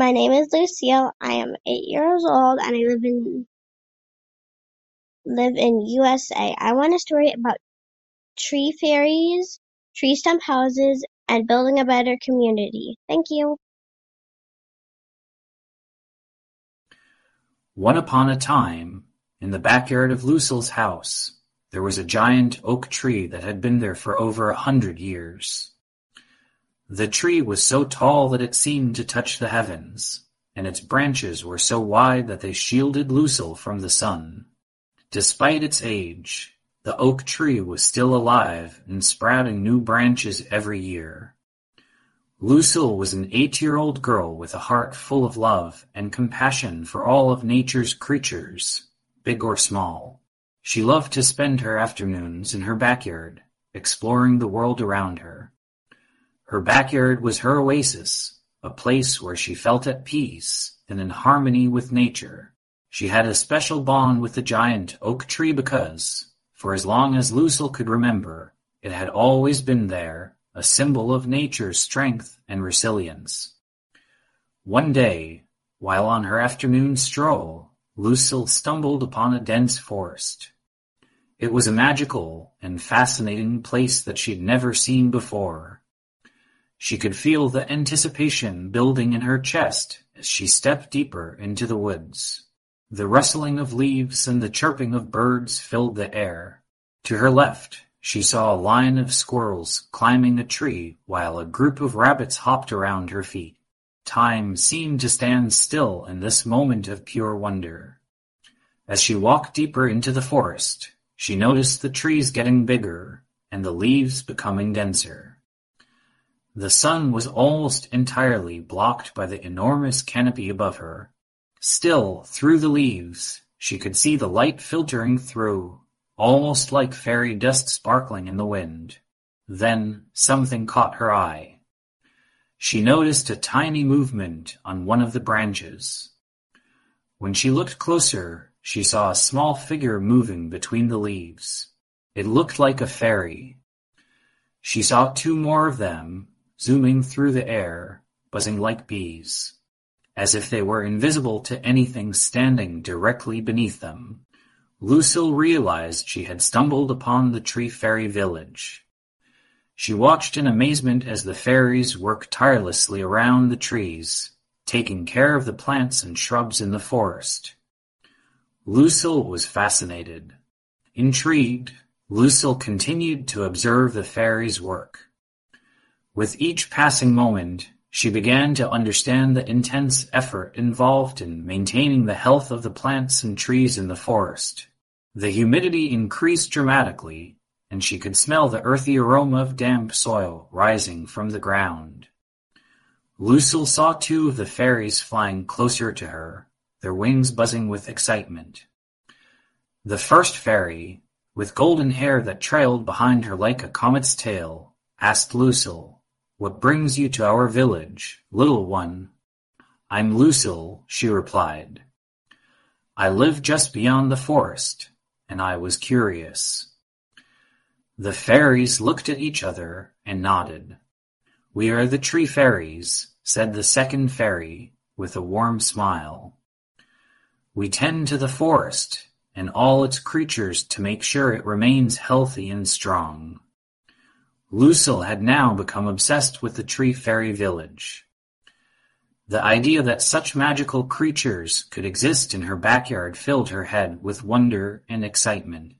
My name is Lucille. I am eight years old and I live in live in USA. I want a story about tree fairies, tree stump houses, and building a better community. Thank you. One upon a time, in the backyard of Lucille's house, there was a giant oak tree that had been there for over a hundred years. The tree was so tall that it seemed to touch the heavens, and its branches were so wide that they shielded Lucille from the sun. Despite its age, the oak tree was still alive and sprouting new branches every year. Lucille was an eight-year-old girl with a heart full of love and compassion for all of nature's creatures, big or small. She loved to spend her afternoons in her backyard, exploring the world around her. Her backyard was her oasis, a place where she felt at peace and in harmony with nature. She had a special bond with the giant oak tree because, for as long as Lucille could remember, it had always been there a symbol of nature's strength and resilience. One day, while on her afternoon stroll, Lucille stumbled upon a dense forest. It was a magical and fascinating place that she'd never seen before. She could feel the anticipation building in her chest as she stepped deeper into the woods. The rustling of leaves and the chirping of birds filled the air. To her left, she saw a line of squirrels climbing a tree while a group of rabbits hopped around her feet. Time seemed to stand still in this moment of pure wonder. As she walked deeper into the forest, she noticed the trees getting bigger and the leaves becoming denser. The sun was almost entirely blocked by the enormous canopy above her. Still, through the leaves, she could see the light filtering through almost like fairy dust sparkling in the wind. Then something caught her eye. She noticed a tiny movement on one of the branches. When she looked closer, she saw a small figure moving between the leaves. It looked like a fairy. She saw two more of them, zooming through the air, buzzing like bees, as if they were invisible to anything standing directly beneath them. Lucille realized she had stumbled upon the Tree Fairy village. She watched in amazement as the fairies worked tirelessly around the trees, taking care of the plants and shrubs in the forest. Lucille was fascinated. Intrigued, Lucille continued to observe the fairies' work. With each passing moment, she began to understand the intense effort involved in maintaining the health of the plants and trees in the forest. The humidity increased dramatically, and she could smell the earthy aroma of damp soil rising from the ground. Lucille saw two of the fairies flying closer to her, their wings buzzing with excitement. The first fairy, with golden hair that trailed behind her like a comet's tail, asked Lucille, What brings you to our village, little one? I'm Lucille, she replied. I live just beyond the forest and I was curious. The fairies looked at each other and nodded. We are the tree fairies, said the second fairy with a warm smile. We tend to the forest and all its creatures to make sure it remains healthy and strong. Lucille had now become obsessed with the tree fairy village. The idea that such magical creatures could exist in her backyard filled her head with wonder and excitement.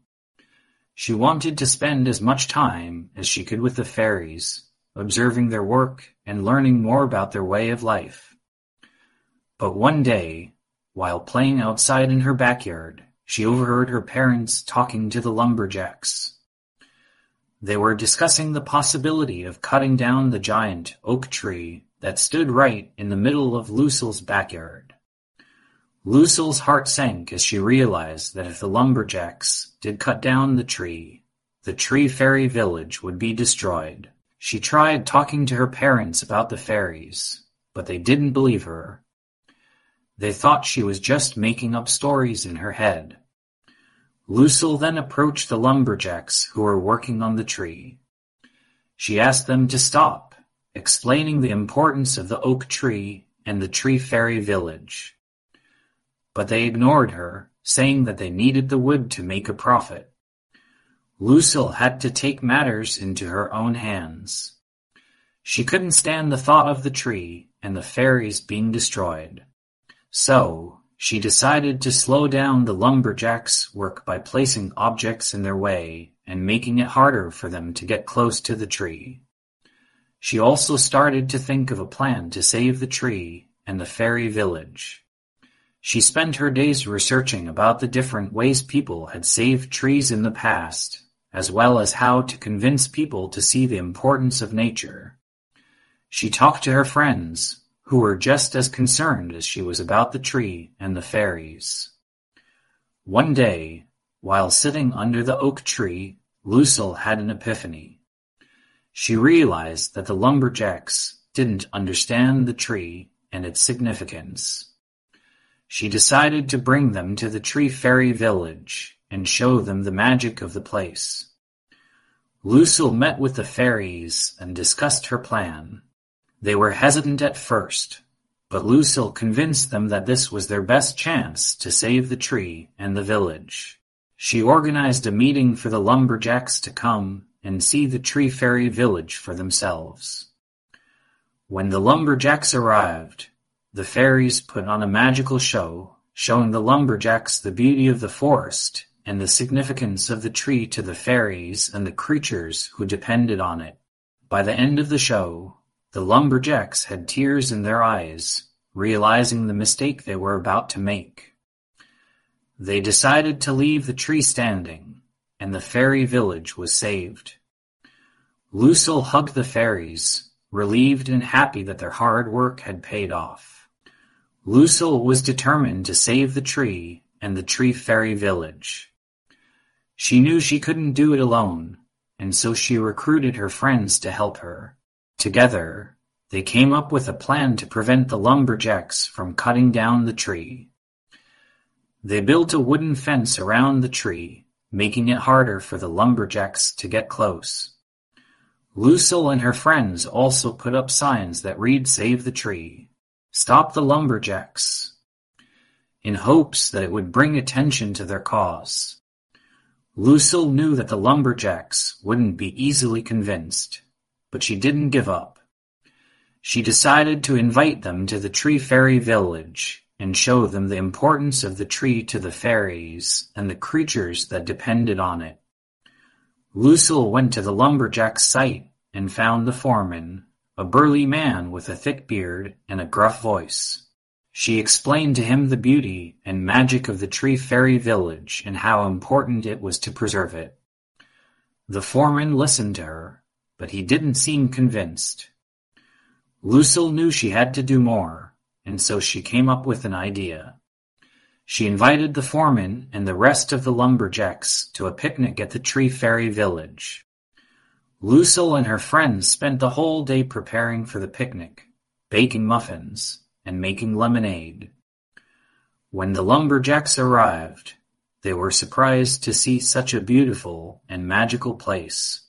She wanted to spend as much time as she could with the fairies, observing their work and learning more about their way of life. But one day, while playing outside in her backyard, she overheard her parents talking to the lumberjacks. They were discussing the possibility of cutting down the giant oak tree that stood right in the middle of Lucille's backyard. Lucille's heart sank as she realized that if the lumberjacks did cut down the tree, the Tree Fairy village would be destroyed. She tried talking to her parents about the fairies, but they didn't believe her. They thought she was just making up stories in her head. Lucille then approached the lumberjacks who were working on the tree. She asked them to stop explaining the importance of the oak tree and the Tree Fairy village. But they ignored her, saying that they needed the wood to make a profit. Lucille had to take matters into her own hands. She couldn't stand the thought of the tree and the fairies being destroyed. So, she decided to slow down the lumberjacks' work by placing objects in their way and making it harder for them to get close to the tree. She also started to think of a plan to save the tree and the fairy village. She spent her days researching about the different ways people had saved trees in the past, as well as how to convince people to see the importance of nature. She talked to her friends, who were just as concerned as she was about the tree and the fairies. One day, while sitting under the oak tree, Lucille had an epiphany. She realized that the lumberjacks didn't understand the tree and its significance. She decided to bring them to the Tree Fairy village and show them the magic of the place. Lucille met with the fairies and discussed her plan. They were hesitant at first, but Lucille convinced them that this was their best chance to save the tree and the village. She organized a meeting for the lumberjacks to come and see the Tree Fairy village for themselves. When the lumberjacks arrived, the fairies put on a magical show, showing the lumberjacks the beauty of the forest and the significance of the tree to the fairies and the creatures who depended on it. By the end of the show, the lumberjacks had tears in their eyes, realizing the mistake they were about to make. They decided to leave the tree standing and the fairy village was saved. Lucille hugged the fairies, relieved and happy that their hard work had paid off. Lucille was determined to save the tree and the tree fairy village. She knew she couldn't do it alone, and so she recruited her friends to help her. Together, they came up with a plan to prevent the lumberjacks from cutting down the tree. They built a wooden fence around the tree making it harder for the lumberjacks to get close. Lucille and her friends also put up signs that read Save the Tree, Stop the Lumberjacks, in hopes that it would bring attention to their cause. Lucille knew that the lumberjacks wouldn't be easily convinced, but she didn't give up. She decided to invite them to the Tree Fairy village and show them the importance of the tree to the fairies and the creatures that depended on it. Lucille went to the lumberjack's site and found the foreman, a burly man with a thick beard and a gruff voice. She explained to him the beauty and magic of the Tree Fairy village and how important it was to preserve it. The foreman listened to her, but he didn't seem convinced. Lucille knew she had to do more and so she came up with an idea. She invited the foreman and the rest of the lumberjacks to a picnic at the Tree Fairy village. Lucille and her friends spent the whole day preparing for the picnic, baking muffins, and making lemonade. When the lumberjacks arrived, they were surprised to see such a beautiful and magical place.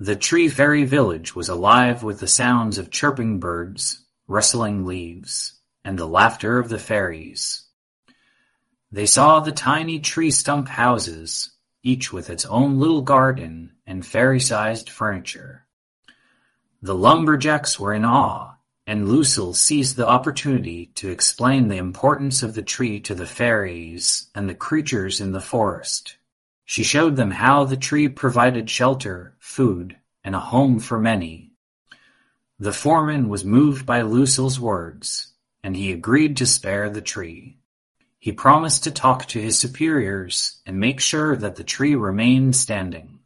The Tree Fairy village was alive with the sounds of chirping birds, rustling leaves, and the laughter of the fairies. They saw the tiny tree-stump houses, each with its own little garden and fairy-sized furniture. The lumberjacks were in awe, and Lucille seized the opportunity to explain the importance of the tree to the fairies and the creatures in the forest. She showed them how the tree provided shelter, food, and a home for many, the foreman was moved by Lucille's words, and he agreed to spare the tree. He promised to talk to his superiors and make sure that the tree remained standing.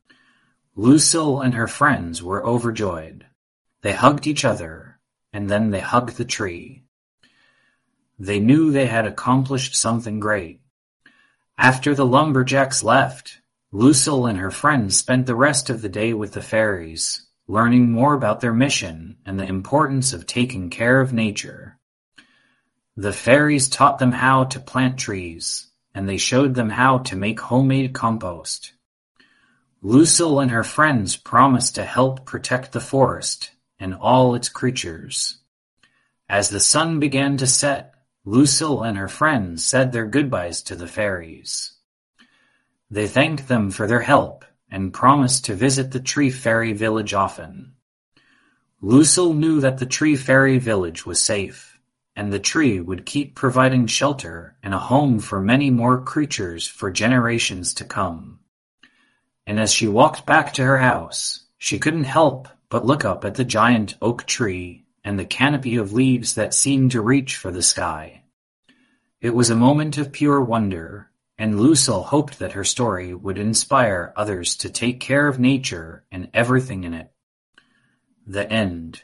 Lucille and her friends were overjoyed. They hugged each other, and then they hugged the tree. They knew they had accomplished something great. After the lumberjacks left, Lucille and her friends spent the rest of the day with the fairies, learning more about their mission and the importance of taking care of nature. The fairies taught them how to plant trees, and they showed them how to make homemade compost. Lucille and her friends promised to help protect the forest and all its creatures. As the sun began to set, Lucille and her friends said their goodbyes to the fairies. They thanked them for their help and promised to visit the Tree Fairy village often. Lucille knew that the Tree Fairy village was safe, and the tree would keep providing shelter and a home for many more creatures for generations to come. And as she walked back to her house, she couldn't help but look up at the giant oak tree and the canopy of leaves that seemed to reach for the sky. It was a moment of pure wonder, and Lucille hoped that her story would inspire others to take care of nature and everything in it. The End